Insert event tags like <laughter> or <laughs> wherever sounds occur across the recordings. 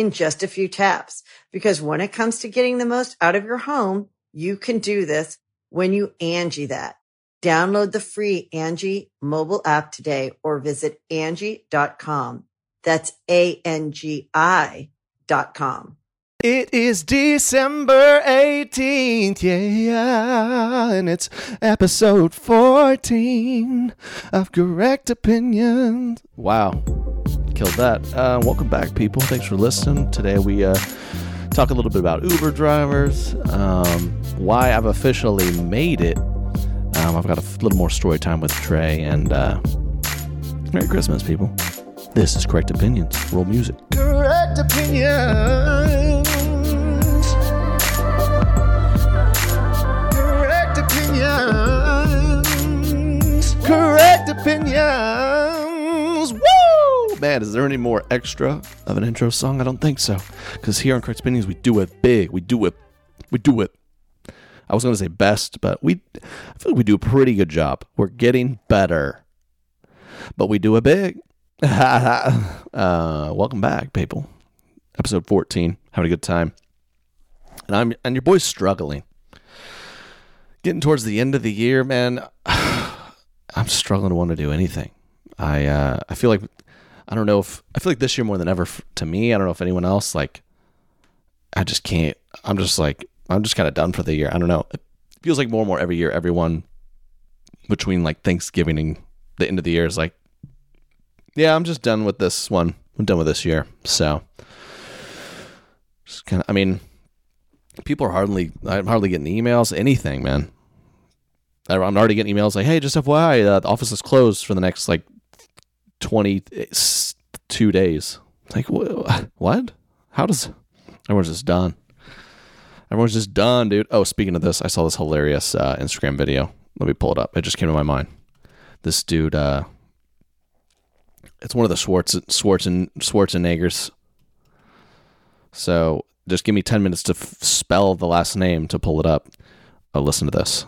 in just a few taps. Because when it comes to getting the most out of your home, you can do this when you Angi that. Download the free Angi mobile app today or visit Angi.com. That's A-N-G-I dot com. It is December 18th, yeah, and it's episode 14 of Correct Opinions. Wow, killed that. Uh, welcome back, people. Thanks for listening. Today we uh, talk a little bit about Uber drivers, um, why I've officially made it. Um, I've got a little more story time with Trey, and uh, Merry Christmas, people. This is Correct Opinions. Roll music. Correct Opinions. Correct Opinions. Correct Opinions. Man, is there any more extra of an intro song? I don't think so. Because here on Correct Opinions, we do it big. We do it. We do it. I was going to say best, but we I feel like we do a pretty good job. We're getting better. But we do it big. <laughs> uh, welcome back, people. Episode 14. Having a good time. And I'm and your boy's struggling. Getting towards the end of the year, man. <sighs> I'm struggling to want to do anything. I uh, I feel like I don't know if I feel like this year more than ever to me. I don't know if anyone else like. I just can't. I'm just like I'm just kind of done for the year. I don't know. It feels like more and more every year. Everyone between like Thanksgiving and the end of the year is like, yeah, I'm just done with this one. I'm done with this year. So, just kind of. I mean, people are hardly. I'm hardly getting emails. Anything, man. I'm already getting emails like, "Hey, just FYI, uh, the office is closed for the next like 22 days." Like, wh- what? How does everyone's just done? Everyone's just done, dude. Oh, speaking of this, I saw this hilarious uh, Instagram video. Let me pull it up. It just came to my mind. This dude, uh, it's one of the Schwartz Schwarzen Schwarzeneggers. So just give me ten minutes to f- spell the last name to pull it up. Oh, listen to this.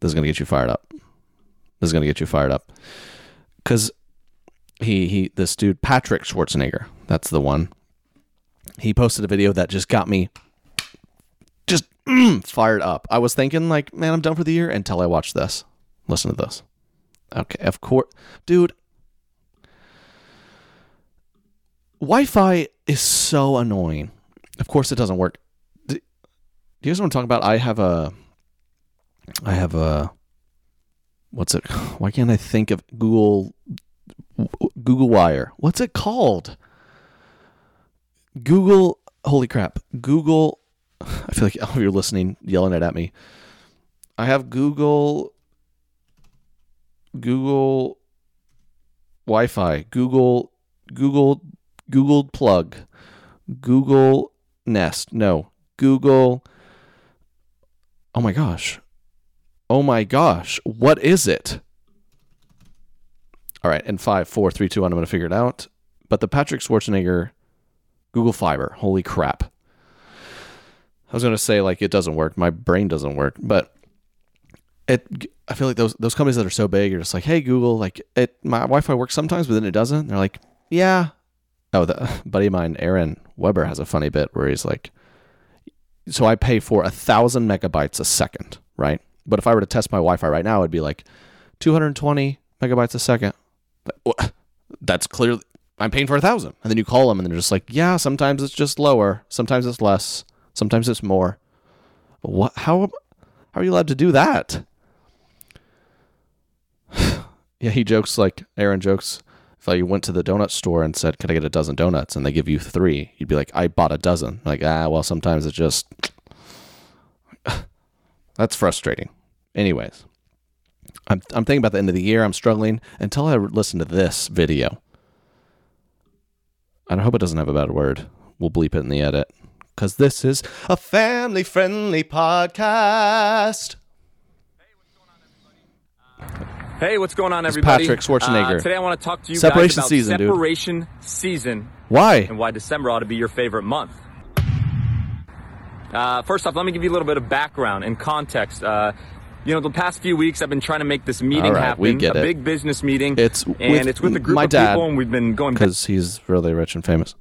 This is gonna get you fired up. This is gonna get you fired up. Cause he he this dude Patrick Schwarzenegger. That's the one. He posted a video that just got me just mm, <clears throat> fired up. I was thinking like, man, I'm done for the year until I watched this. Listen to this. Okay, of course, dude. Wi-Fi is so annoying. Of course, it doesn't work. Do you guys want to talk about? I have a, I have a, what's it? <sighs> Why can't I think of Google, Google Wire? What's it called? Google. Holy crap! Google. <laughs> I feel like all of you are listening, yelling it at me. I have Google. Google Wi-Fi, Google, Google, Google plug, Google Nest. No, Google. Oh my gosh. Oh my gosh. What is it? All right, in five, four, three, two, one. I'm going to figure it out. But the Patrick Schwarzenegger Google Fiber. Holy crap. I was going to say like it doesn't work. My brain doesn't work, but it I feel like those those companies that are so big are just like, "Hey Google, like it my Wi-Fi works sometimes, but then it doesn't." And they're like, "Yeah." Oh, the <laughs> buddy of mine, Aaron Weber, has a funny bit where he's like, "So I pay for a thousand megabytes a second, right? But if I were to test my Wi-Fi right now, it'd be like 220 megabytes a second. That's clearly I'm paying for a thousand. And then you call them, and they're just like, "Yeah, sometimes it's just lower, sometimes it's less, sometimes it's more." What? How? How are you allowed to do that? <sighs> yeah, he jokes like Aaron jokes. If I went to the donut store and said, "Can I get a dozen donuts?" and they give you three, you'd be like, "I bought a dozen." Like, ah, well, sometimes it's just <sighs> that's frustrating. Anyways, I'm I'm thinking about the end of the year. I'm struggling until I listen to this video. I hope it doesn't have a bad word. We'll bleep it in the edit because this is a family friendly podcast. Hey, what's going on, everybody? Patrick Schwarzenegger. Uh, today, I want to talk to you Separation guys about separation season, dude. separation season Why? and why December ought to be your favorite month. Uh, first off, let me give you a little bit of background and context. Uh, you know, the past few weeks, I've been trying to make this meeting right, happen. we get a it. big business meeting. It's and with it's with a group my of dad, people, and we've been going back, Because he's really rich and famous.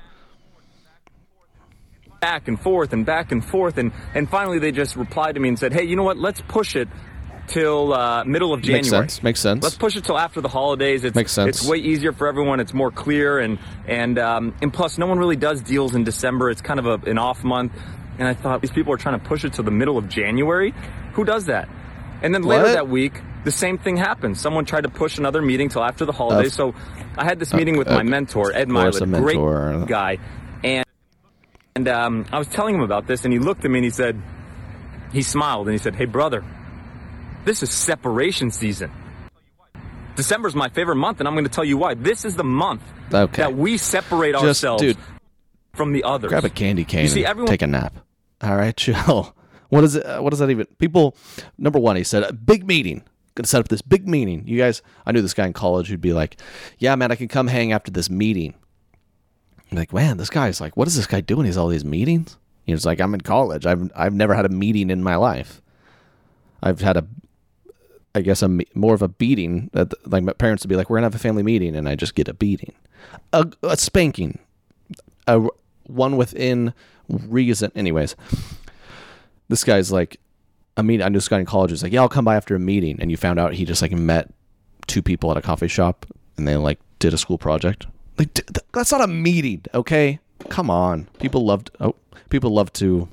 back and forth and back and forth, and and finally they just replied to me and said, "Hey, you know what? Let's push it till uh, middle of January." Makes sense. Makes sense. Let's push it till after the holidays. It's, Makes sense. It's way easier for everyone. It's more clear, and and um, and plus, no one really does deals in December. It's kind of a, an off month. And I thought these people are trying to push it to the middle of January. Who does that? And then later What? that week, the same thing happened. Someone tried to push another meeting till after the holiday. Of- so I had this meeting with my mentor, Ed Mylett, great guy, and and um, I was telling him about this, and he looked at me and he said, he smiled and he said, "Hey, brother, this is separation season." December is my favorite month, and I'm going to tell you why. This is the month Okay. that we separate Just, ourselves dude, from the others. grab a candy cane You see, and everyone- take a nap. All right, <laughs> chill. What is it? uh, What does that even? People. Number one, he said a big meeting. Gonna set up this big meeting. You guys, I knew this guy in college who'd be like, "Yeah, man, I can come hang after this meeting." I'm like, man, this guy's like, what is this guy doing? He's all these meetings. He's like, I'm in college. I've I've never had a meeting in my life. I've had a, I guess a more of a beating. That like my parents would be like, we're gonna have a family meeting, and I just get a beating, a, a spanking, a one within reason. Anyways, this guy's like, I mean, I knew this guy in college was like, yeah, I'll come by after a meeting, and you found out he just like met two people at a coffee shop, and they like did a school project. Like that's not a meeting, okay? Come on, people loved. Oh, people love to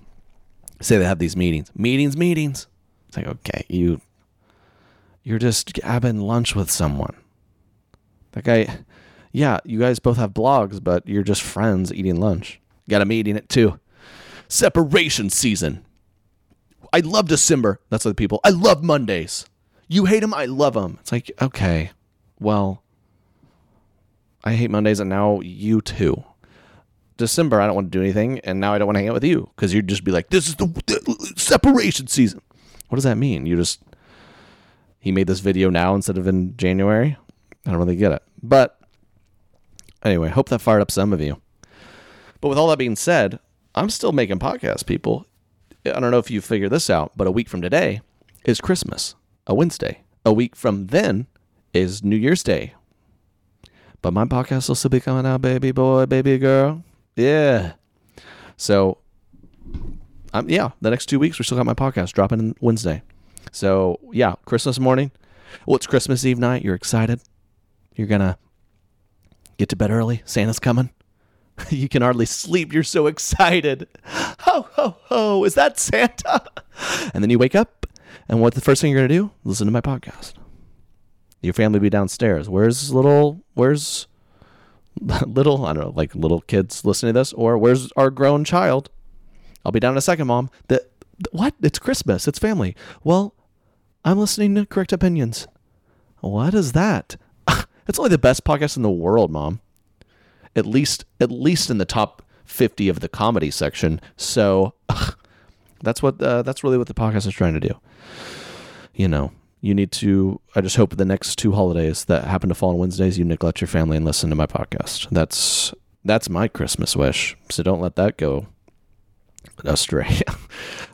say they have these meetings, meetings, meetings. It's like okay, you, you're just having lunch with someone. That guy, yeah, you guys both have blogs, but you're just friends eating lunch. Got a meeting at two. Separation season. I love December. That's what the people. I love Mondays. You hate them. I love them. It's like okay, well, I hate Mondays, and now you too. December, I don't want to do anything, and now I don't want to hang out with you because you'd just be like, "This is the, the separation season." What does that mean? You just he made this video now instead of in January. I don't really get it, but anyway, hope that fired up some of you. But with all that being said, I'm still making podcasts, people. I don't know if you figured this out, but a week from today is Christmas, a Wednesday. A week from then is New Year's Day. But my podcast will still be coming out, baby boy, baby girl. Yeah. So, um, yeah, the next two weeks, we still got my podcast dropping Wednesday. So, yeah, Christmas morning. Well, it's Christmas Eve night. You're excited. You're to get to bed early. Santa's coming. <laughs> you can hardly sleep. You're so excited. Ho, ho, ho. Is that Santa? <laughs> And then you wake up, and what the first thing you're going to do? Listen to my podcast. Your family will be downstairs. Where's little, where's <laughs> little, I don't know, like little kids listening to this? Or where's our grown child? I'll be down in a second, mom. The, the- what? It's Christmas. It's family. Well, I'm listening to Correct Opinions. What is that? it's only the best podcast in the world, mom at least at least in the top 50 of the comedy section. So <laughs> that's what uh, that's really what the podcast is trying to do. You know you need to i just hope the next two holidays that happen to fall on wednesdays you neglect your family and listen to my podcast. That's that's my christmas wish. So don't let that go astray. <laughs>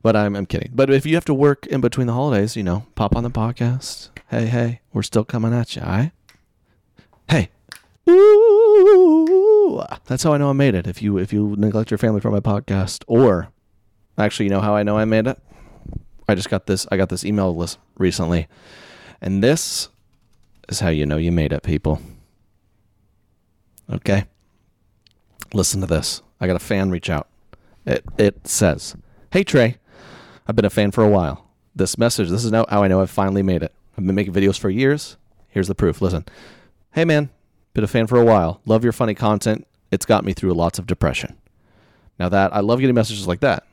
But I'm, I'm kidding. But if you have to work in between the holidays you know pop on the podcast. Hey hey we're still coming at you all right hey. Ooh, that's how I know I made it. If you if you neglect your family for my podcast, or actually, you know how I know I made it. I just got this. I got this email list recently, and this is how you know you made it, people. Okay, listen to this. I got a fan reach out. It it says, "Hey Trey, I've been a fan for a while. This message, this is now how I know I've finally made it. I've been making videos for years. Here's the proof. Listen. Hey man, been a fan for a while. Love your funny content. It's got me through lots of depression. Now that I love getting messages like that.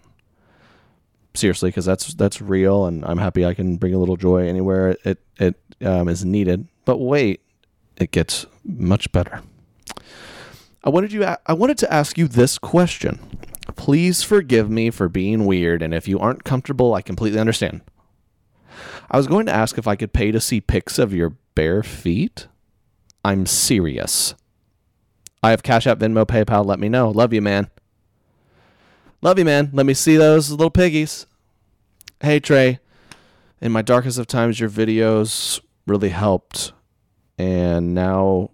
Seriously, because that's that's real, and I'm happy I can bring a little joy anywhere it it um, is needed. But wait, it gets much better. I wanted you. I wanted to ask you this question. Please forgive me for being weird, and if you aren't comfortable, I completely understand. I was going to ask if I could pay to see pics of your bare feet. I'm serious. I have Cash App, Venmo, PayPal. Let me know. Love you, man. Love you, man. Let me see those little piggies. Hey, Trey. In my darkest of times, your videos really helped. And now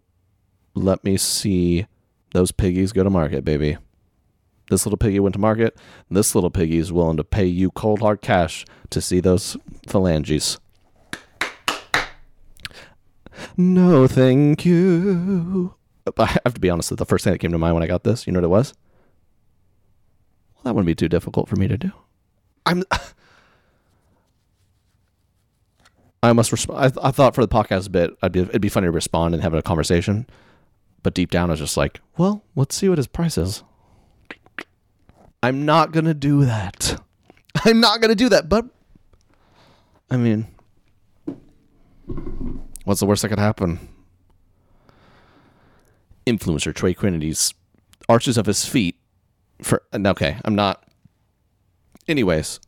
let me see those piggies go to market, baby. This little piggy went to market. This little piggy is willing to pay you cold hard cash to see those phalanges. No, thank you. I have to be honest, the first thing that came to mind when I got this, you know what it was? Well, that wouldn't be too difficult for me to do. I'm. <sighs> I must respond. I, th- I thought for the podcast bit, I'd be, it'd be funny to respond and have a conversation. But deep down, I was just like, well, let's see what his price is. I'm not going to do that. <laughs> I'm not going to do that. But, I mean, what's the worst that could happen? Influencer Trey Kennedy's arches of his feet for uh, okay, I'm not. Anyways,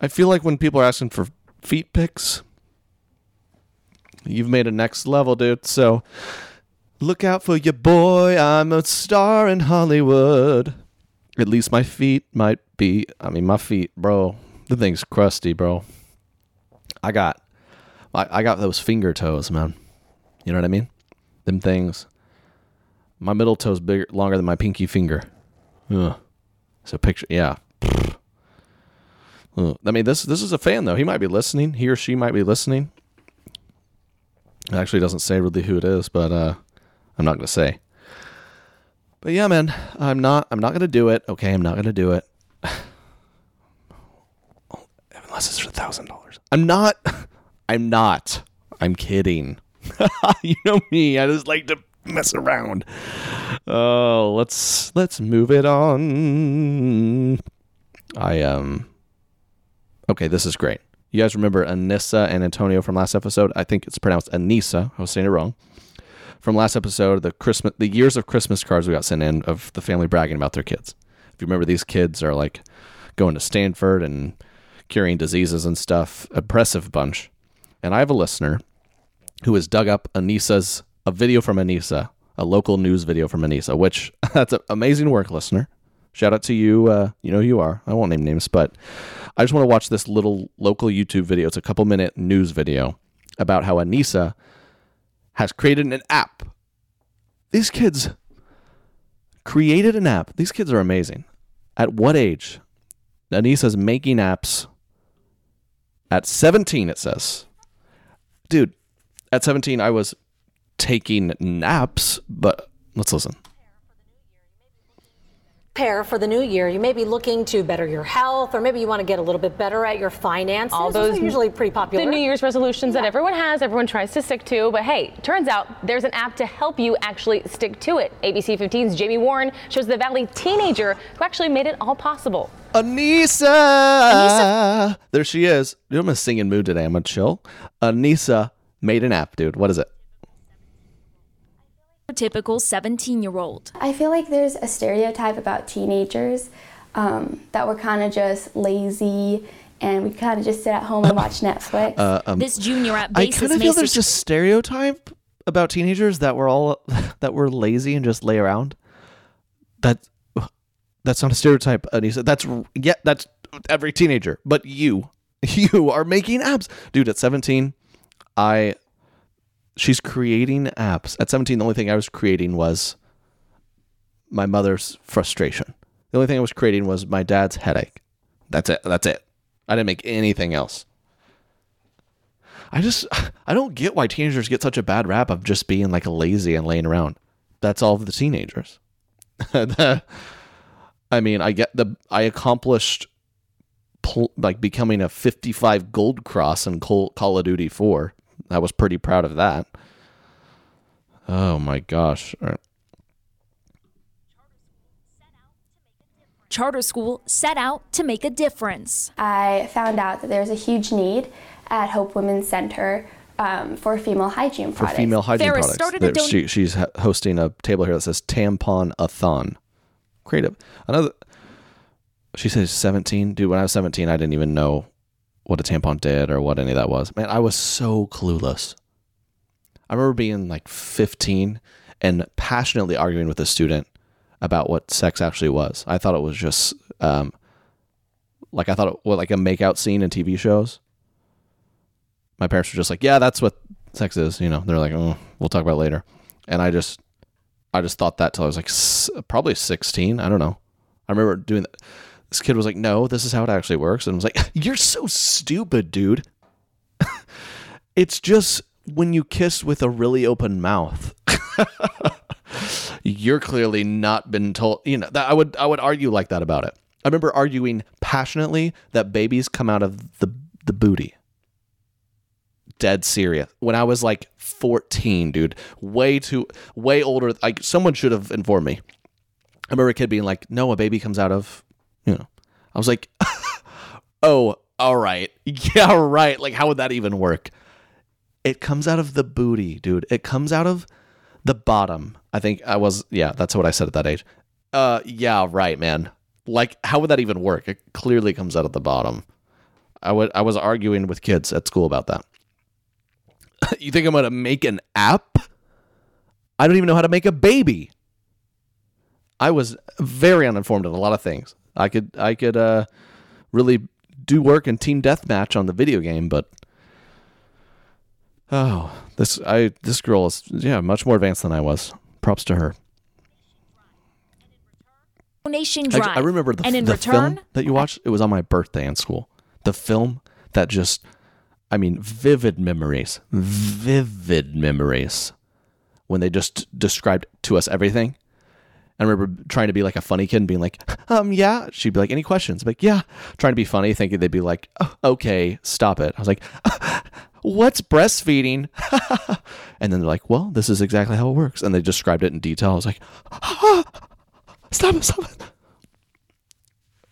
I feel like when people are asking for feet pics, you've made a next level, dude. So look out for your boy. I'm a star in Hollywood. At least my feet might be. I mean, my feet, bro. The thing's crusty, bro. I got, I, I got those finger toes, man. You know what I mean? Them things. My middle toe's bigger, longer than my pinky finger. Ugh. So picture, yeah. Ugh. I mean, this this is a fan though. He might be listening. He or she might be listening. It actually doesn't say really who it is, but uh, I'm not gonna say. But yeah, man, I'm not. I'm not gonna do it. Okay, I'm not gonna do it. <sighs> Unless it's for a thousand dollars. I'm not. <laughs> I'm not. I'm kidding. <laughs> you know me. I just like to mess around. Oh, let's let's move it on. I um Okay, this is great. You guys remember Anissa and Antonio from last episode? I think it's pronounced Anissa. I was saying it wrong. From last episode, the Christmas the years of Christmas cards we got sent in of the family bragging about their kids. If you remember these kids are like going to Stanford and curing diseases and stuff. Impressive bunch. And I have a listener who has dug up Anissa's a video from Anissa, a local news video from Anissa, which <laughs> that's amazing work, listener. Shout out to you. Uh, you know who you are. I won't name names, but I just want to watch this little local YouTube video. It's a couple minute news video about how Anissa has created an app. These kids created an app. These kids are amazing. At what age? Anissa's making apps. At 17, it says. Dude, at 17, I was taking naps, but let's listen. Prepare for the new year. You may be looking to better your health, or maybe you want to get a little bit better at your finances. All those are usually pretty popular. The New Year's resolutions yeah. that everyone has, everyone tries to stick to. But hey, turns out there's an app to help you actually stick to it. ABC 15's Jamie Warren shows the Valley teenager who actually made it all possible. Anissa! Anissa. There she is. Dude, I'm in a singing mood today. I'm gonna chill. Anissa made an app, dude. What is it? Typical 17 year old. I feel like there's a stereotype about teenagers um, that we're kind of just lazy and we kind of just sit at home and watch Netflix. Uh, um, this junior at I kind of feel there's a stereotype about teenagers that we're all <laughs> that we're lazy and just lay around. That <sighs> that's not a stereotype, Anissa. That's yeah, that's every teenager. But you, <laughs> you are making apps, dude. At 17, I she's creating apps. At 17, the only thing I was creating was my mother's frustration. The only thing I was creating was my dad's headache. That's it. That's it. I didn't make anything else. I just <laughs> I don't get why teenagers get such a bad rap of just being like lazy and laying around. That's all of the teenagers. <laughs> I mean, I get the I accomplished pl- like becoming a 55 gold cross in Call of Duty 4. I was pretty proud of that. Oh my gosh. All right. Charter school set out to make a difference. I found out that there's a huge need at Hope Women's Center um, for female hygiene products. For female hygiene Ferris products. started There- don- she, she's hosting a table here that says tampon a thon. Creative. Another. She says 17. Dude, when I was 17, I didn't even know what a tampon did or what any of that was. Man, I was so clueless. I remember being like 15 and passionately arguing with a student about what sex actually was. I thought it was just um, like I thought it was like a makeout scene in TV shows. My parents were just like, "Yeah, that's what sex is." You know, they're like, "Oh, we'll talk about later," and I just, I just thought that till I was like s- probably 16. I don't know. I remember doing that. This kid was like, "No, this is how it actually works," and I was like, <laughs> "You're so stupid, dude." <laughs> it's just when you kiss with a really open mouth. <laughs> You're clearly not been told. You know, that I would I would argue like that about it. I remember arguing passionately that babies come out of the the booty. Dead serious. When I was like 14, dude, way too way older. Like someone should have informed me. I remember a kid being like, "No, a baby comes out of," you know. I was like, <laughs> "Oh, all right, <laughs> yeah, right." Like, how would that even work? It comes out of the booty, dude. It comes out of the bottom. I think I was, yeah, that's what I said at that age. Uh, yeah, right, man. Like, how would that even work? It clearly comes out of the bottom. I would, I was arguing with kids at school about that. <laughs> you think I'm gonna make an app? I don't even know how to make a baby. I was very uninformed on a lot of things. I could, I could, uh, really do work in team deathmatch on the video game, but Oh, this I this girl is yeah much more advanced than I was. Props to her. Donation I, drive. I remember the, and in the return, film that you watched. It was on my birthday in school. The film that just, I mean, vivid memories, vivid memories. When they just described to us everything. I remember trying to be like a funny kid and being like, <laughs> um, yeah. She'd be like, any questions? I'm like, yeah. Trying to be funny, thinking they'd be like, oh, okay, stop it. I was like, <laughs> what's breastfeeding? <laughs> and then they're like, well, this is exactly how it works. And they described it in detail. I was like, <gasps> stop it, stop it.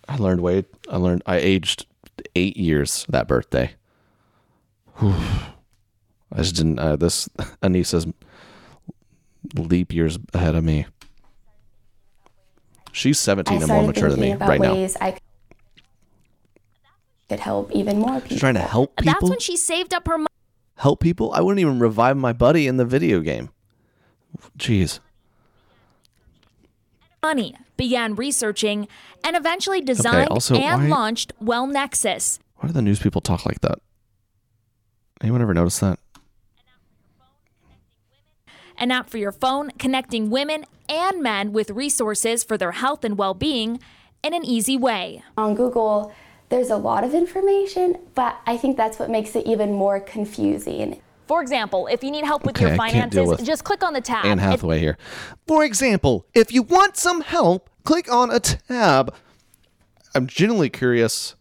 I learned way, I learned, I aged eight years that birthday. Whew. <sighs> I just didn't, uh, this, Anissa's leap years ahead of me. She's 17 and more mature than me about right now. I could help even more people. She's trying to help people. that's when she saved up her money. help people. I wouldn't even revive my buddy in the video game. Jeez. money, began researching, and eventually designed also, and why- launched Well Nexus. Why do the news people talk like that? Anyone ever notice that? An app for your phone connecting women and men with resources for their health and well being in an easy way. On Google, there's a lot of information, but I think that's what makes it even more confusing. For example, if you need help with Okay, your I can't deal finances, with just click on the tab. Anne It- Hathaway here. For example, if you want some help, click on a tab. I'm genuinely curious.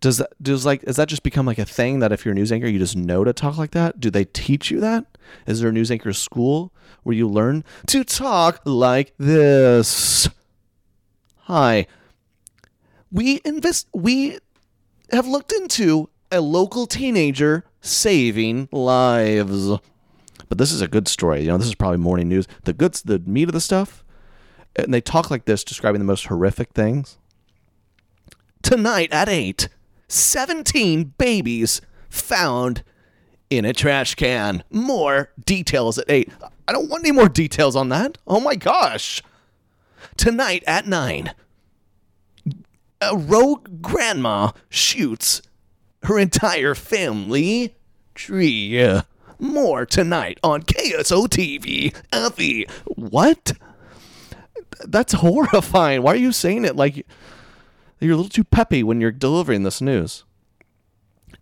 Does that does like does that just become like a thing that if you're a news anchor you just know to talk like that? Do they teach you that? Is there a news anchor school where you learn to talk like this? Hi. We invest we have looked into a local teenager saving lives. But this is a good story. You know, this is probably morning news. The goods, the meat of the stuff, and they talk like this, describing the most horrific things. Tonight at 8, 17 babies found in a trash can. More details at 8. I don't want any more details on that. Oh my gosh. Tonight at 9, a rogue grandma shoots her entire family tree. More tonight on KSO TV. Effie. What? That's horrifying. Why are you saying it like you're a little too peppy when you're delivering this news?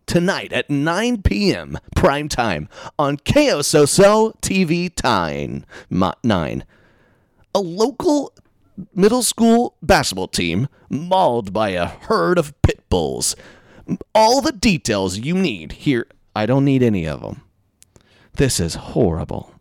Tonight at 9 p.m. prime time on KSOSO TV Time 9. A local middle school basketball team mauled by a herd of pit bulls. All the details you need. Here, I don't need any of them. This is horrible.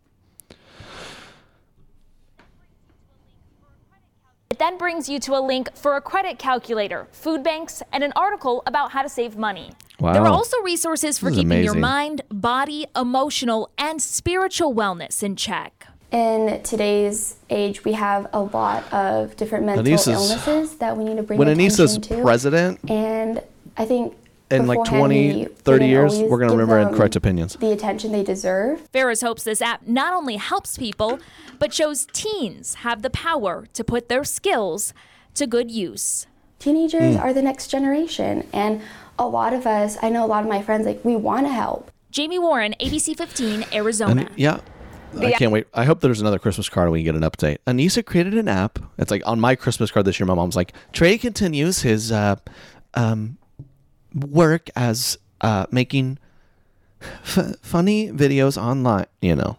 It then brings you to a link for a credit calculator, food banks, and an article about how to save money. Wow. There are also resources for This is keeping your mind, body, emotional, and spiritual wellness in check. In today's age, we have a lot of different mental Anissa's- illnesses that we need to bring When attention Anissa's to. president, and I think in like beforehand 20, 30 years, we're going to remember them incorrect opinions. The attention they deserve. Ferris hopes this app not only helps people, but shows teens have the power to put their skills to good use. Teenagers Hmm. are the next generation, and a lot of us, I know a lot of my friends, like we want to help. Jamie Warren, ABC 15, Arizona. And yeah, I can't wait. I hope there's another Christmas card and we get an update. Anissa created an app. It's like on my Christmas card this year. My mom's like, Trey continues his uh, um, work as uh, making f- funny videos online. You know,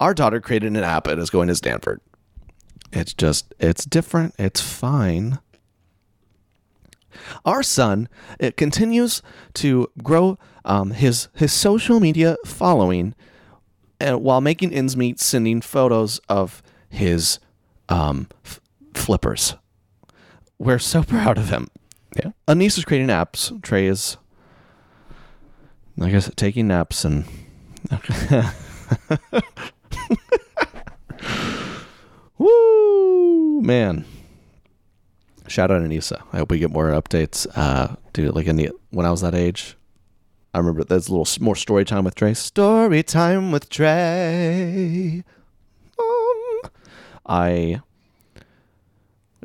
our daughter created an app and is going to Stanford. It's just, it's different. It's fine. Our son it continues to grow um, his his social media following, and while making ends meet, sending photos of his um, f- flippers. We're so <laughs> proud of him. Yeah, Anissa is creating apps. Trey is, I guess, taking naps and. <laughs> Woo, man! Shout out Anissa. I hope we get more updates. Uh, dude, like in the when I was that age, I remember there's a little more story time with Trey. Story time with Trey. Um, I.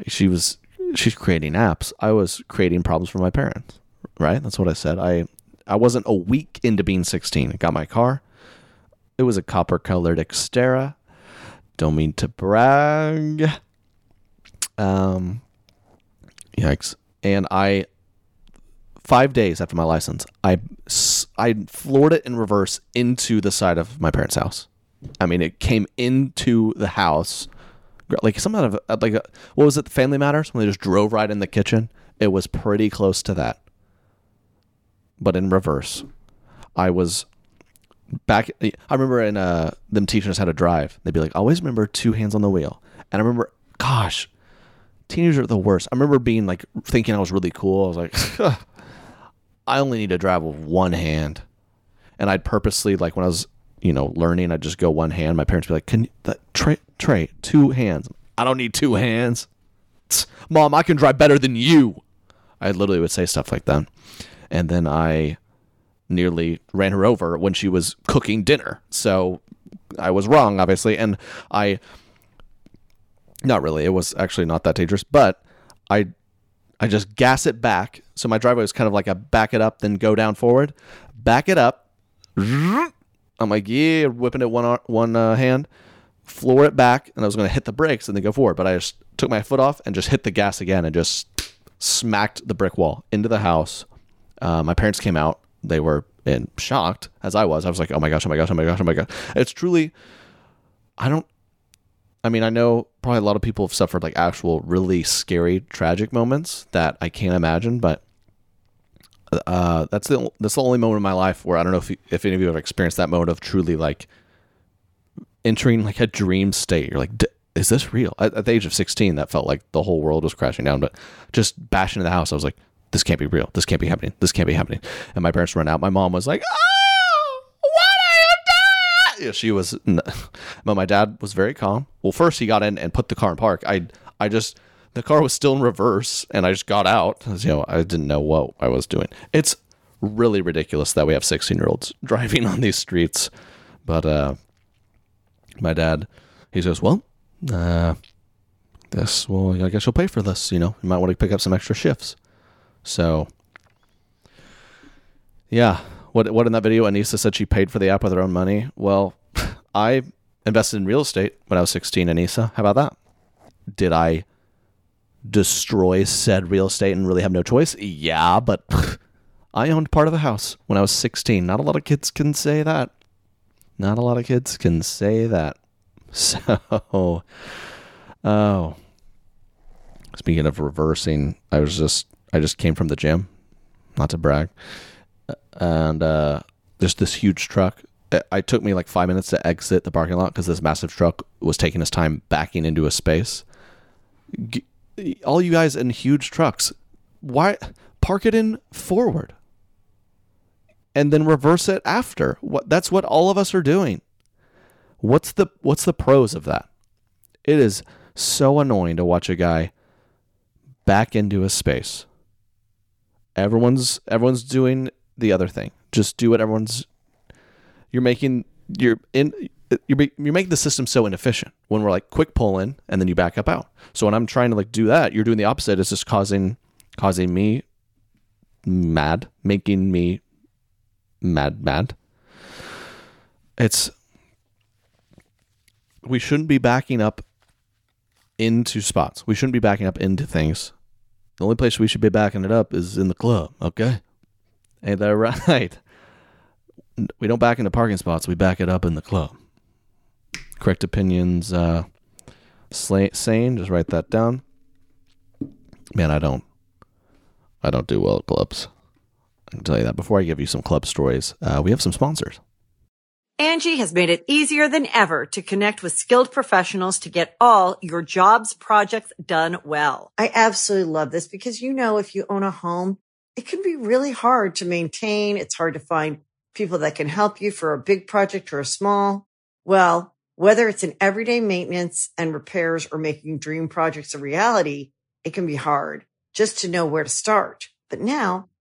She was she's creating apps. I was creating problems for my parents. Right? That's what I said. I I wasn't a week into being 16. I got my car. It was a copper colored Xterra. Don't mean to brag. Um, yikes! And I, five days after my license, I, I floored it in reverse into the side of my parents' house. I mean, it came into the house, like some out of uh, like a, what was it? The Family Matters when they just drove right in the kitchen. It was pretty close to that, but in reverse. I was back I remember in uh them teaching us how to drive. They'd be like, always remember two hands on the wheel. And I remember gosh, teenagers are the worst. I remember being like thinking I was really cool. I was like <laughs> I only need to drive with one hand. And I'd purposely like when I was, you know, learning, I'd just go one hand. My parents would be like, Can you that Trey Trey, two hands. I don't need two hands. Mom, I can drive better than you. I literally would say stuff like that. And then I nearly ran her over when she was cooking dinner. So I was wrong, obviously, and I not really. It was actually not that dangerous, but I I just gas it back. So my driveway was kind of like a back it up, then go down forward, back it up. I'm like, yeah, whipping it one one uh, hand, floor it back, and I was going to hit the brakes and then go forward, but I just took my foot off and just hit the gas again and just smacked the brick wall into the house. Uh, my parents came out. They were in shocked as I was. I was like, oh my gosh, oh my gosh, oh my gosh, oh my gosh. It's truly, I don't, I mean, I know probably a lot of people have suffered like actual really scary, tragic moments that I can't imagine, but uh, that's the that's the only moment in my life where I don't know if you, if any of you have experienced that moment of truly like entering like a dream state. You're like, "D- is this real? At, at the age of 16, that felt like the whole world was crashing down. But just bashing into the house, I was like, this can't be real. This can't be happening. This can't be happening. And my parents run out. My mom was like, oh, what are you doing? Yeah, she was, <laughs> but my dad was very calm. Well, first he got in and put the car in park. I, I just, the car was still in reverse and I just got out. You know, I didn't know what I was doing. It's really ridiculous that we have 16 year olds <laughs> driving on these streets. But, uh, my dad, he says, well, uh, this, well, I guess you'll pay for this. You know, you might want to pick up some extra shifts. So, yeah. What, what in that video, Anissa said she paid for the app with her own money. Well, <laughs> I invested in real estate when I was 16, Anissa. How about that? Did I destroy said real estate and really have no choice? Yeah, but <laughs> I owned part of a house when I was 16. Not a lot of kids can say that. Not a lot of kids can say that. <laughs> So, oh. Speaking of reversing, I was just I just came from the gym, not to brag, and uh, there's this huge truck. It, it took me like five minutes to exit the parking lot because this massive truck was taking its time backing into a space. G- all you guys in huge trucks, why park it in forward and then reverse it after? What that's what all of us are doing. What's the what's the pros of that? It is so annoying to watch a guy back into a space. Everyone's everyone's doing the other thing. Just do what everyone's you're making you're in you're you're making the system so inefficient when we're like quick pull in and then you back up out. So when I'm trying to like do that, you're doing the opposite. It's just causing causing me mad, making me mad mad. It's we shouldn't be backing up into spots. We shouldn't be backing up into things. The only place we should be backing it up is in the club, okay? Ain't that <laughs> right? We don't back into parking spots, we back it up in the club. Correct opinions, uh, sane, just write that down. Man, I don't, I don't do well at clubs. I can tell you that. Before I give you some club stories, uh, we have some sponsors. Angi has made it easier than ever to connect with skilled professionals to get all your jobs projects done well. I absolutely love this because, you know, if you own a home, it can be really hard to maintain. It's hard to find people that can help you for a big project or a small. Well, whether it's in everyday maintenance and repairs or making dream projects a reality, it can be hard just to know where to start. But now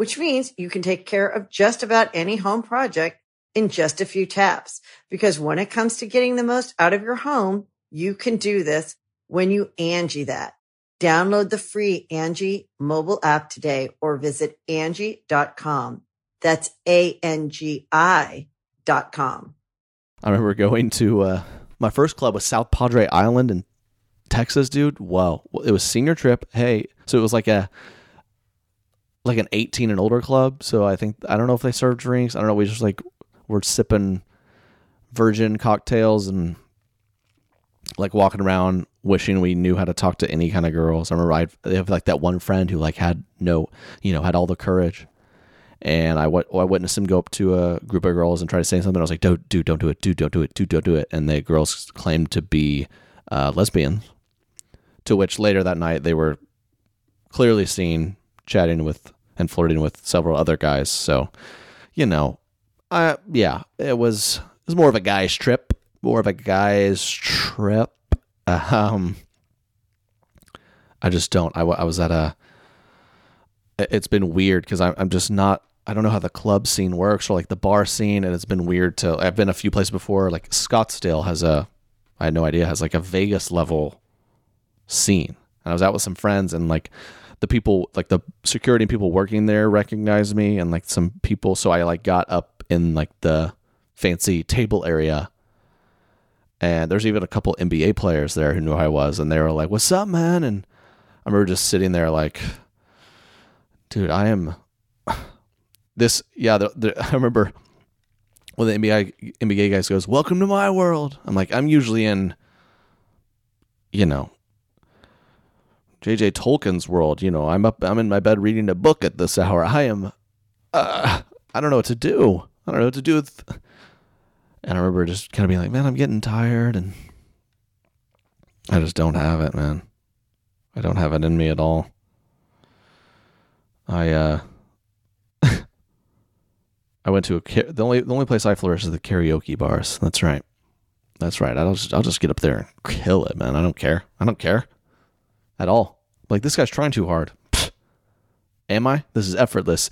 which means you can take care of just about any home project in just a few taps. Because when it comes to getting the most out of your home, you can do this when you Angi that. Download the free Angi mobile app today or visit Angi.com. That's A-N-G-I dot com. I remember going to, uh, my first club was South Padre Island in Texas, dude. Wow. It was senior trip. Hey, so it was like a, like an 18 and older club. So I think, I don't know if they served drinks. I don't know. We just like we're sipping virgin cocktails and like walking around wishing we knew how to talk to any kind of girls. I remember I have like that one friend who like had no, you know, had all the courage. And I, I witnessed him go up to a group of girls and try to say something. I was like, dude, dude, don't do it. Dude, don't do it. Dude, don't do it. And the girls claimed to be uh, lesbians. To which later that night they were clearly seen chatting with and flirting with several other guys. So, you know, uh, yeah, it was it was more of a guy's trip, more of a guy's trip. Um, I just don't. I, I was at a. It's been weird because I'm I'm just not. I don't know how the club scene works or like the bar scene, and it's been weird to. I've been a few places before. Like Scottsdale has a. I had no idea has like a Vegas level scene. And I was out with some friends and like the people like the security people working there recognized me and like some people so I like got up in like the fancy table area. And there's even a couple NBA players there who knew I was, and they were like, "What's up, man?" And I remember just sitting there like, "Dude, I am <sighs> this." Yeah, the, the, <laughs> I remember when the NBA NBA guys goes, "Welcome to my world." I'm like, I'm usually in, you know, JJ Tolkien's world. You know, I'm up, I'm in my bed reading a book at this hour. I am, uh, I don't know what to do. I don't know what to do with. And I remember just kind of being like, man, I'm getting tired, and I just don't have it, man. I don't have it in me at all. I uh, <laughs> I went to a the only the only place I flourish is the karaoke bars. That's right. That's right. I'll just I'll just get up there and kill it, man. I don't care. I don't care at all. Like this guy's trying too hard. Pfft. Am I? This is effortless.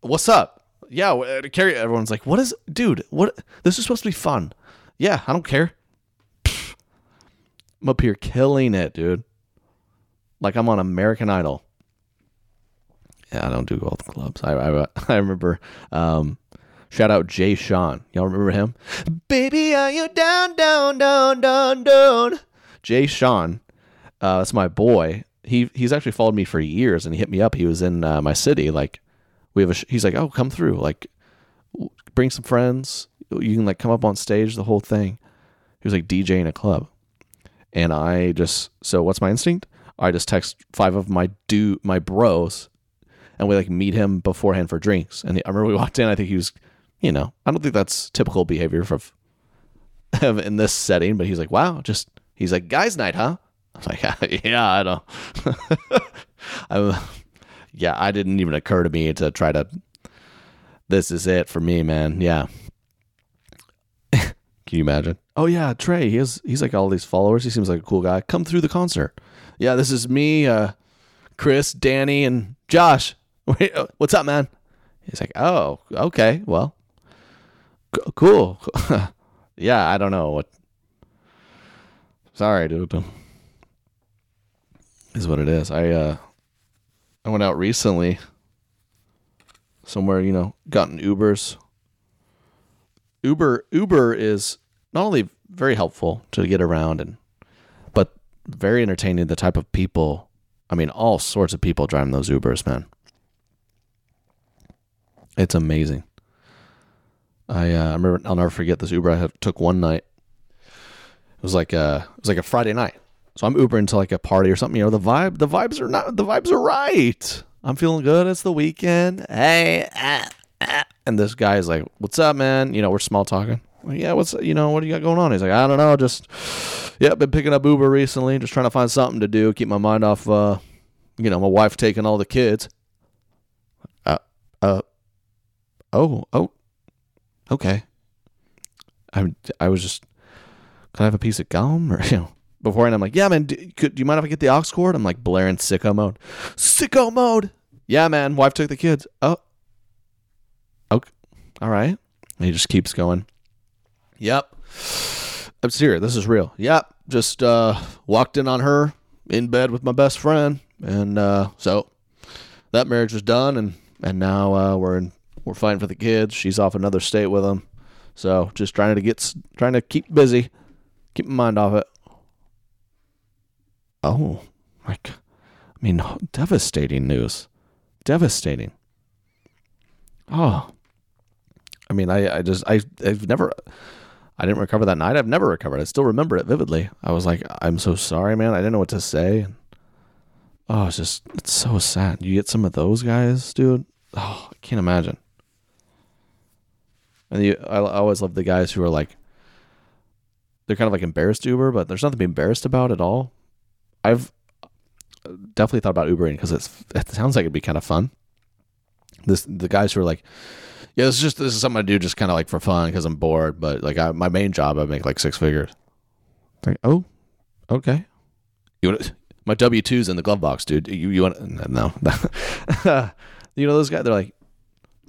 what's up? Yeah, uh, carry. Everyone's like, what is, dude? What? This is supposed to be fun. Yeah, I don't care. I'm up here killing it, dude. like I'm on American Idol. Yeah, I don't do golf clubs. I I, <laughs> I remember. Um, shout out Jay Sean. Y'all remember him? Baby, are you down, down, down, down, down? Jay Sean. Uh, that's my boy. He he's actually followed me for years, and he hit me up. He was in uh, my city. Like we have a. Sh- he's like, oh, come through. Like bring some friends. You can like come up on stage. The whole thing. He was like DJing a club, and I just so what's my instinct? I just text five of my do my bros, and we like meet him beforehand for drinks. And I remember we walked in. I think he was, you know, I don't think that's typical behavior for in this setting. But he's like, wow, just he's like guys' night, huh? I was like, <laughs> yeah, I don't. <laughs> I, yeah, I didn't even occur to me to try to. This is it for me, man. Yeah. <laughs> Can you imagine? Oh yeah, Trey. He has he's like all these followers. He seems like a cool guy. Come through the concert. Yeah, this is me, uh, Chris, Danny, and Josh. Wait, what's up, man? He's like, oh, okay, well, cool. <laughs> yeah, I don't know what. Sorry, dude. Is what it is. I uh, I went out recently. Somewhere, you know, gotten Ubers. Uber Uber is not only very helpful to get around and but very entertaining the type of people I mean all sorts of people driving those Ubers, man. It's amazing. I uh, remember I'll never forget this Uber I took one night. It was like a it was like a Friday night. So I'm Ubering to like a party or something. You know, the vibe the vibes are not the vibes are right. I'm feeling good. It's the weekend. Hey, ah, ah. and this guy is like, "What's up, man?" You know, we're small talking. Well, yeah, what's you know, what do you got going on? He's like, I don't know, just yeah, been picking up Uber recently, just trying to find something to do, keep my mind off uh you know, my wife taking all the kids. Uh uh oh, oh. Okay. I I was just can I have a piece of gum or <laughs> you know beforehand I'm like, yeah, man, do, could, do you mind if I get the aux cord? I'm like blaring sicko mode. Sicko mode. Yeah, man. Wife took the kids. Oh. Okay. All right. And he just keeps going. Yep. I'm serious. This is real. Yep. Just uh, walked in on her in bed with my best friend, and uh, so that marriage was done, and and now uh, we're in, we're fighting for the kids. She's off another state with them, so just trying to get trying to keep busy, keep my mind off it. Oh, like, I mean, devastating news, devastating. Oh, I mean, I I just I I've never. I didn't recover that night. I've never recovered. I still remember it vividly. I was like, I'm so sorry, man. I didn't know what to say. Oh, it's just, it's so sad. You get some of those guys, dude. Oh, I can't imagine. And you, I, I always love the guys who are like, they're kind of like embarrassed Uber, but there's nothing to be embarrassed about at all. I've definitely thought about Ubering because it's it sounds like it'd be kind of fun. This the guys who are like, yeah, this is just this is something I do just kind of like for fun because I'm bored. But like I, my main job, I make like six figures. Like, oh, okay. You want my W two's in the glove box, dude. You you want no? <laughs> you know those guys? They're like,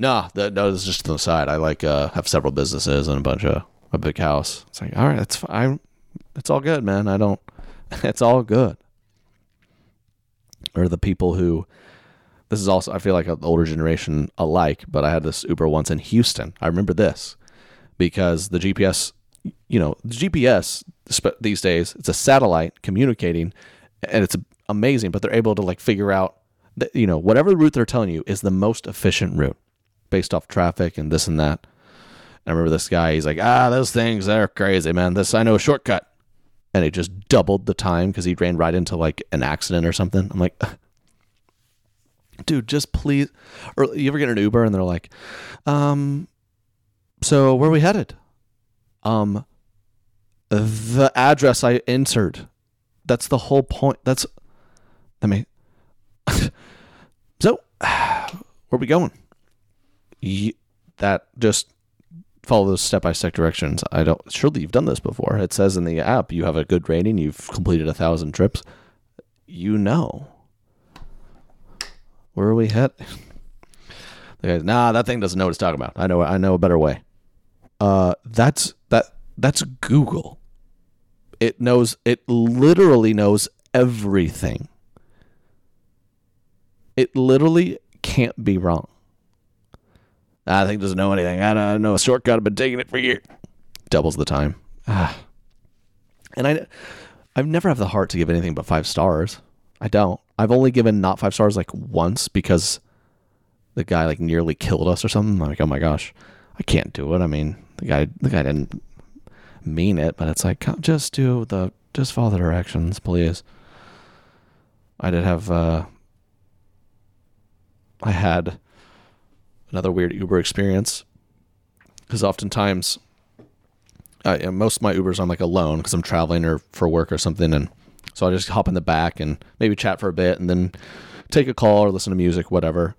nah, that, no, this is just on the side. I like uh, have several businesses and a bunch of a big house. It's like, all right, that's fine. It's all good, man. I don't. <laughs> It's all good. Or the people who this is also I feel like an older generation alike, but I had this Uber once in Houston. I remember this because the GPS, you know, the GPS these days it's a satellite communicating, and it's amazing. But they're able to like figure out that you know whatever route they're telling you is the most efficient route based off traffic and this and that. I remember this guy. He's like, ah, those things they're crazy, man. This I know a shortcut, and it just doubled the time because he ran right into like an accident or something. I'm like <laughs> dude, just please. Or you ever get an Uber and they're like, um, so where are we headed? Um, the address I entered. That's the whole point. That's, I mean, <laughs> so <sighs> where are we going? You, that just follow those step by step directions. I don't. Surely you've done this before. It says in the app you have a good rating. You've completed a thousand trips. You know where are we headed? The guy's, nah, that thing doesn't know what it's talking about. I know, I know a better way. Uh, that's that. That's Google. It knows. It literally knows everything. It literally can't be wrong. I think doesn't know anything. I don't know a shortcut. I've been taking it for years. Doubles the time. Ah. And I, I've never have the heart to give anything but five stars. I don't. I've only given not five stars like once because the guy like nearly killed us or something. I'm like, oh my gosh, I can't do it. I mean, the guy, the guy didn't mean it, but it's like, just do the, just follow the directions, please. I did have, uh, I had another weird Uber experience because oftentimes, yeah, most of my Ubers I'm like alone because I'm traveling or for work or something, and so I just hop in the back and maybe chat for a bit and then take a call or listen to music, whatever.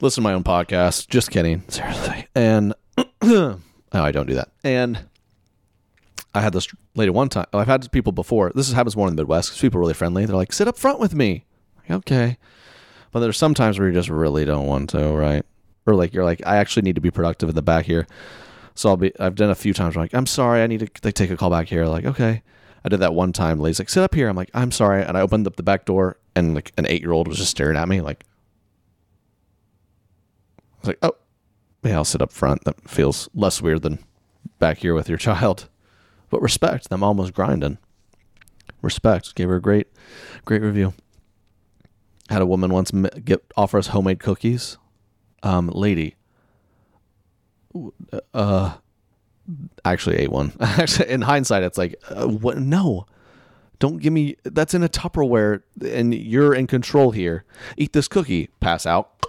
Listen to my own podcast. Just kidding, seriously. And <clears throat> oh, I don't do that. And I had this lady one time. I've had people before. This happens more in the Midwest because people are really friendly. They're like, "Sit up front with me." Like, okay, but there's some times where you just really don't want to, right? Or like you're like, I actually need to be productive in the back here. So I'll be. I've done a few times. Where I'm like, I'm sorry, I need to like, take a call back here. Like, okay. I did that one time. Lady's like, sit up here. I'm like, I'm sorry. And I opened up the back door, and like an eight year old was just staring at me. Like, I was like, oh, yeah, I'll sit up front. That feels less weird than back here with your <laughs> child. But respect. Them almost grinding. Respect. Gave her a great, great review. Had a woman once get offer us homemade cookies. Um, lady. Uh, actually ate one. <laughs> actually, in hindsight, it's like, uh, what? No, don't give me. That's in a Tupperware, and you're in control here. Eat this cookie. Pass out.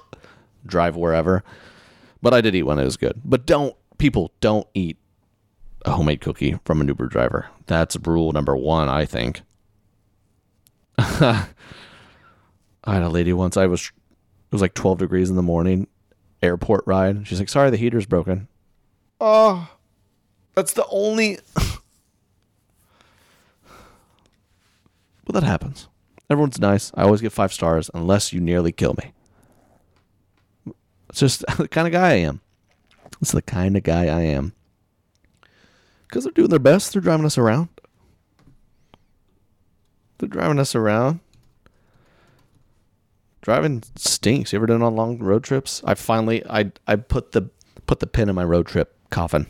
Drive wherever. But I did eat one. It was good. But don't people don't eat a homemade cookie from an Uber driver. That's rule number one, I think. <laughs> I had a lady once. I was it was like 12 degrees in the morning, airport ride. She's like, "Sorry, the heater's broken." Oh, that's the only. but that happens. Everyone's nice. I always get five stars unless you nearly kill me. It's just <laughs> the kind of guy I am. It's the kind of guy I am. Because they're doing their best. They're driving us around. They're driving us around. Driving stinks. You ever done on long road trips? I finally I I put the put the pin in my road trip coffin.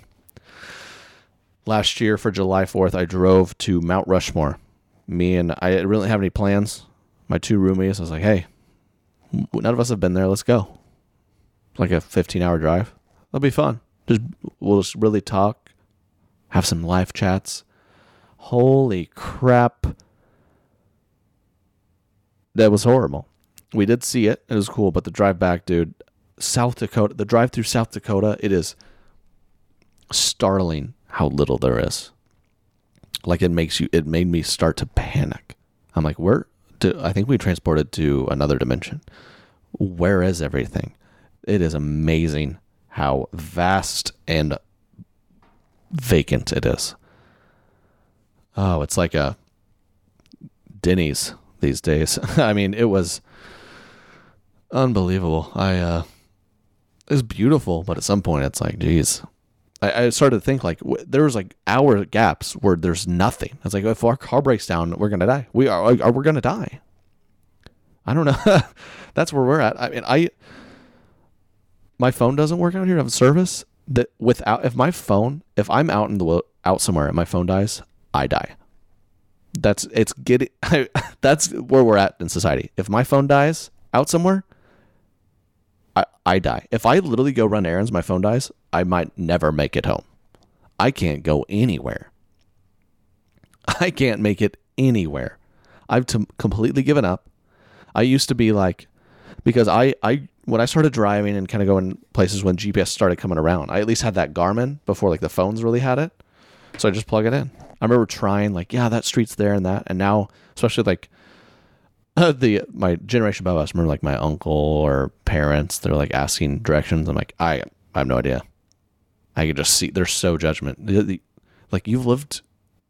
Last year for July 4th, I drove to Mount Rushmore. Me and I didn't really have any plans. My two roommates, I was like, hey, none of us have been there. Let's go. Like a 15 hour drive. That'll be fun. Just we'll just really talk, have some live chats. Holy crap. That was horrible. We did see it. It was cool, but the drive back, dude, South Dakota, the drive through South Dakota, it is startling how little there is. Like it makes you, it made me start to panic. I'm like, where? Do, I think we transported to another dimension. Where is everything? It is amazing how vast and vacant it is. Oh, it's like a Denny's these days. <laughs> I mean, it was unbelievable. I uh it was beautiful, but at some point it's like, geez. I, I started to think like w- there was like hour gaps where there's nothing. It's like if our car breaks down, we're gonna die. We are, are we're gonna die. I don't know. <laughs> That's where we're at. I mean, I my phone doesn't work out here. I have service that without if my phone if I'm out in the out somewhere and my phone dies, I die. That's it's getting. <laughs> that's where we're at in society. If my phone dies out somewhere, I die. If I literally go run errands, my phone dies. I might never make it home. I can't go anywhere. <laughs> I can't make it anywhere. I've t- completely given up. I used to be like, because I I when I started driving and kind of going places when GPS started coming around, I at least had that Garmin before like the phones really had it. So I just plug it in. I remember trying like, yeah, that street's there and that, and now especially like uh, <laughs> the my generation above us, remember like my uncle or parents, they're like asking directions. I'm like, I I have no idea. I could just see they're so judgment. The- the- Like you've lived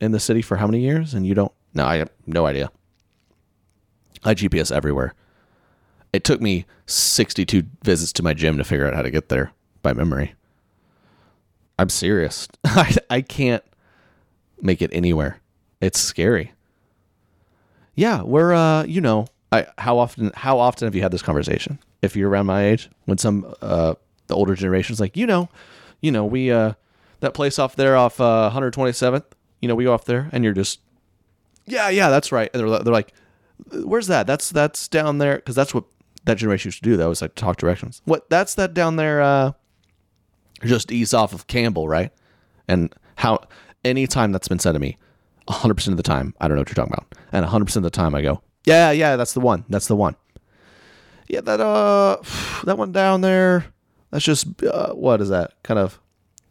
in the city for how many years and you don't? No, I have no idea. I GPS everywhere. It took me 62 visits to my gym to figure out how to get there by memory. I'm serious. <laughs> I, I can't make it anywhere. It's scary. Yeah, we're uh, you know, I how often how often have you had this conversation? If you're around my age, when some uh the older generation's like, you know, you know, we uh that place off there off uh 127th, you know, we go off there and you're just yeah, yeah, that's right. And they're, they're like, where's that? That's that's down there because that's what that generation used to do. That was like talk directions. What that's that down there uh just east off of Campbell, right? And how any time that's been said to me, 100% of the time, I don't know what you're talking about. And 100% of the time I go, yeah, yeah, that's the one. That's the one. Yeah, that uh <sighs> that one down there, that's just uh, what is that? Kind of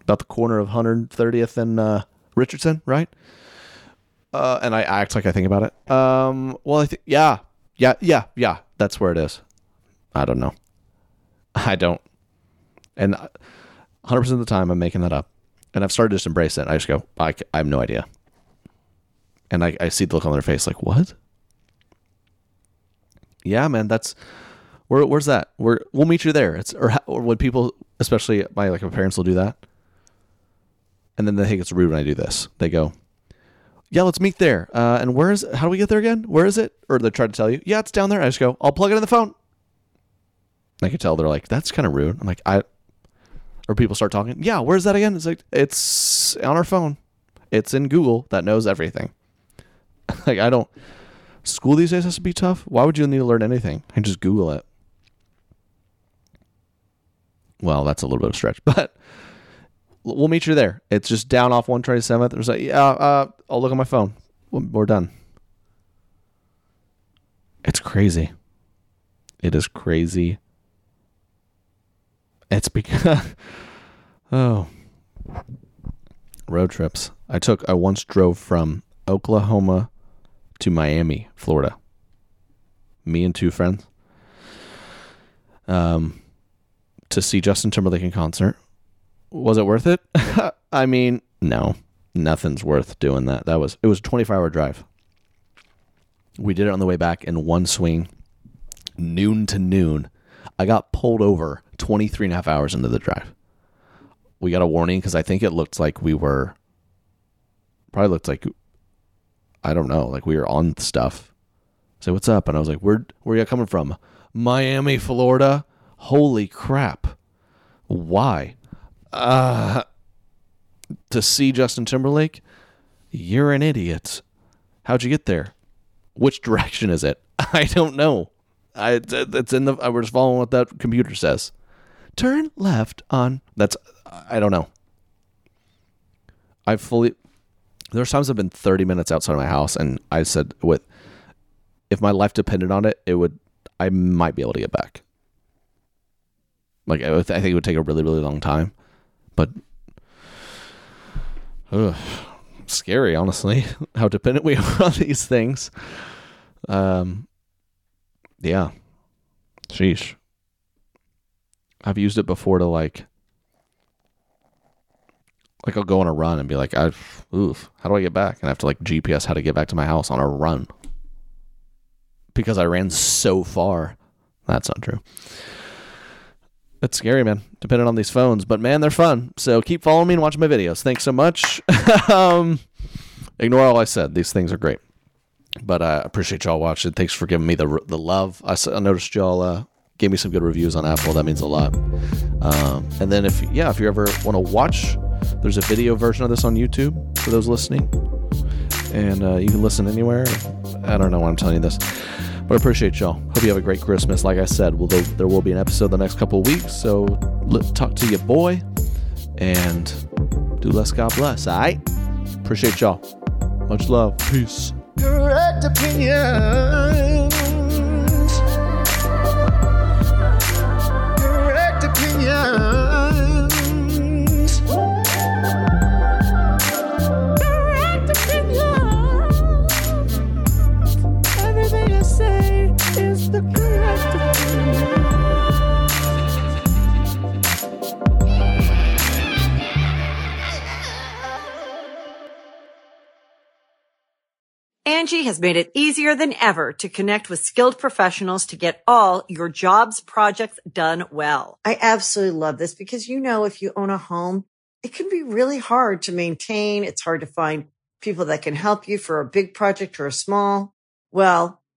about the corner of 130th and uh Richardson, right? Uh, and I act like I think about it. Um, well, I think yeah, yeah, yeah, yeah. That's where it is. I don't know. I don't. And 100 percent of the time, I'm making that up, and I've started to just embrace it. I just go, I, I have no idea. And I, I see the look on their face, like what? Yeah, man, that's where. Where's that? We'll meet you there. It's or, or when people, especially my like my parents, will do that, and then they think it's rude when I do this. They go, yeah, let's meet there. Uh, and where is? How do we get there again? Where is it? Or they try to tell you, yeah, it's down there. I just go, I'll plug it in the phone. I can tell they're like, that's kind of rude. I'm like, I, or people start talking, yeah, where's that again? It's like, it's on our phone. It's in Google that knows everything. <laughs> like, I don't, school these days has to be tough. Why would you need to learn anything? I can just Google it. Well, that's a little bit of stretch, <laughs> but we'll meet you there. It's just down off 127th. There's like, yeah, uh, I'll look on my phone. We're done. It's crazy. It is crazy. It's because, <laughs> oh, road trips. I took, I once drove from Oklahoma to Miami, Florida. Me and two friends. Um, to see Justin Timberlake in concert was it worth it? <laughs> I mean, no, nothing's worth doing that. That was it was a 24 hour drive. We did it on the way back in one swing, noon to noon. I got pulled over 23 and a half hours into the drive. We got a warning because I think it looked like we were, probably looked like, I don't know, like we were on stuff. Say, what's up? And I was like, where, where are you coming from? Miami, Florida. Holy crap. Why? uh, to see Justin Timberlake, you're an idiot. How'd you get there? Which direction is it? <laughs> I don't know. I it's in the. I was following what that computer says. Turn left on. That's. I don't know. I fully. There's times I've been 30 minutes outside of my house, and I said, with, if my life depended on it, it would. I might be able to get back. Like I think it would take a really really long time but ugh, scary, honestly, <laughs> how dependent we <laughs> are on these things. Um, yeah, sheesh. I've used it before to like, like I'll go on a run and be like, I, oof, how do I get back? And I have to like GPS how to get back to my house on a run because I ran so far. That's not true. It's scary, man. Depending on these phones, but man, they're fun. So keep following me and watching my videos. Thanks so much. <laughs> um, ignore all I said. These things are great, but I appreciate y'all watching. Thanks for giving me the the love. I, I noticed y'all uh, gave me some good reviews on Apple. That means a lot. Um, and then if yeah, if you ever want to watch, there's a video version of this on YouTube for those listening, and uh, you can listen anywhere. I don't know why I'm telling you this. But I appreciate y'all. Hope you have a great Christmas. Like I said, well, there, will be an episode the next couple weeks. So talk to your boy and do less God bless. Right? Appreciate y'all. Much love. Peace. Opinions. <laughs> Angi has made it easier than ever to connect with skilled professionals to get all your jobs projects done well. I absolutely love this because, you know, if you own a home, it can be really hard to maintain. It's hard to find people that can help you for a big project or a small. Well,